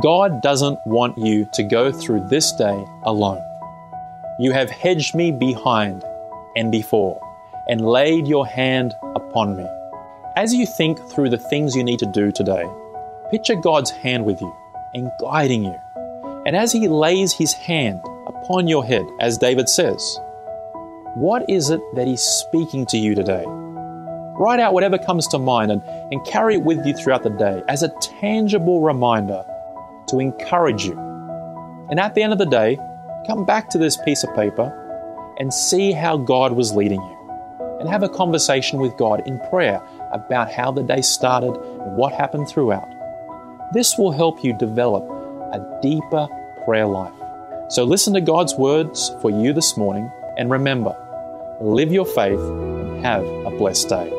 God doesn't want you to go through this day alone. You have hedged me behind and before, and laid your hand upon me. As you think through the things you need to do today, picture God's hand with you and guiding you. And as He lays His hand upon your head, as David says, what is it that He's speaking to you today? Write out whatever comes to mind and, and carry it with you throughout the day as a tangible reminder to encourage you. And at the end of the day, come back to this piece of paper and see how God was leading you. And have a conversation with God in prayer about how the day started and what happened throughout. This will help you develop a deeper prayer life. So listen to God's words for you this morning and remember, live your faith and have a blessed day.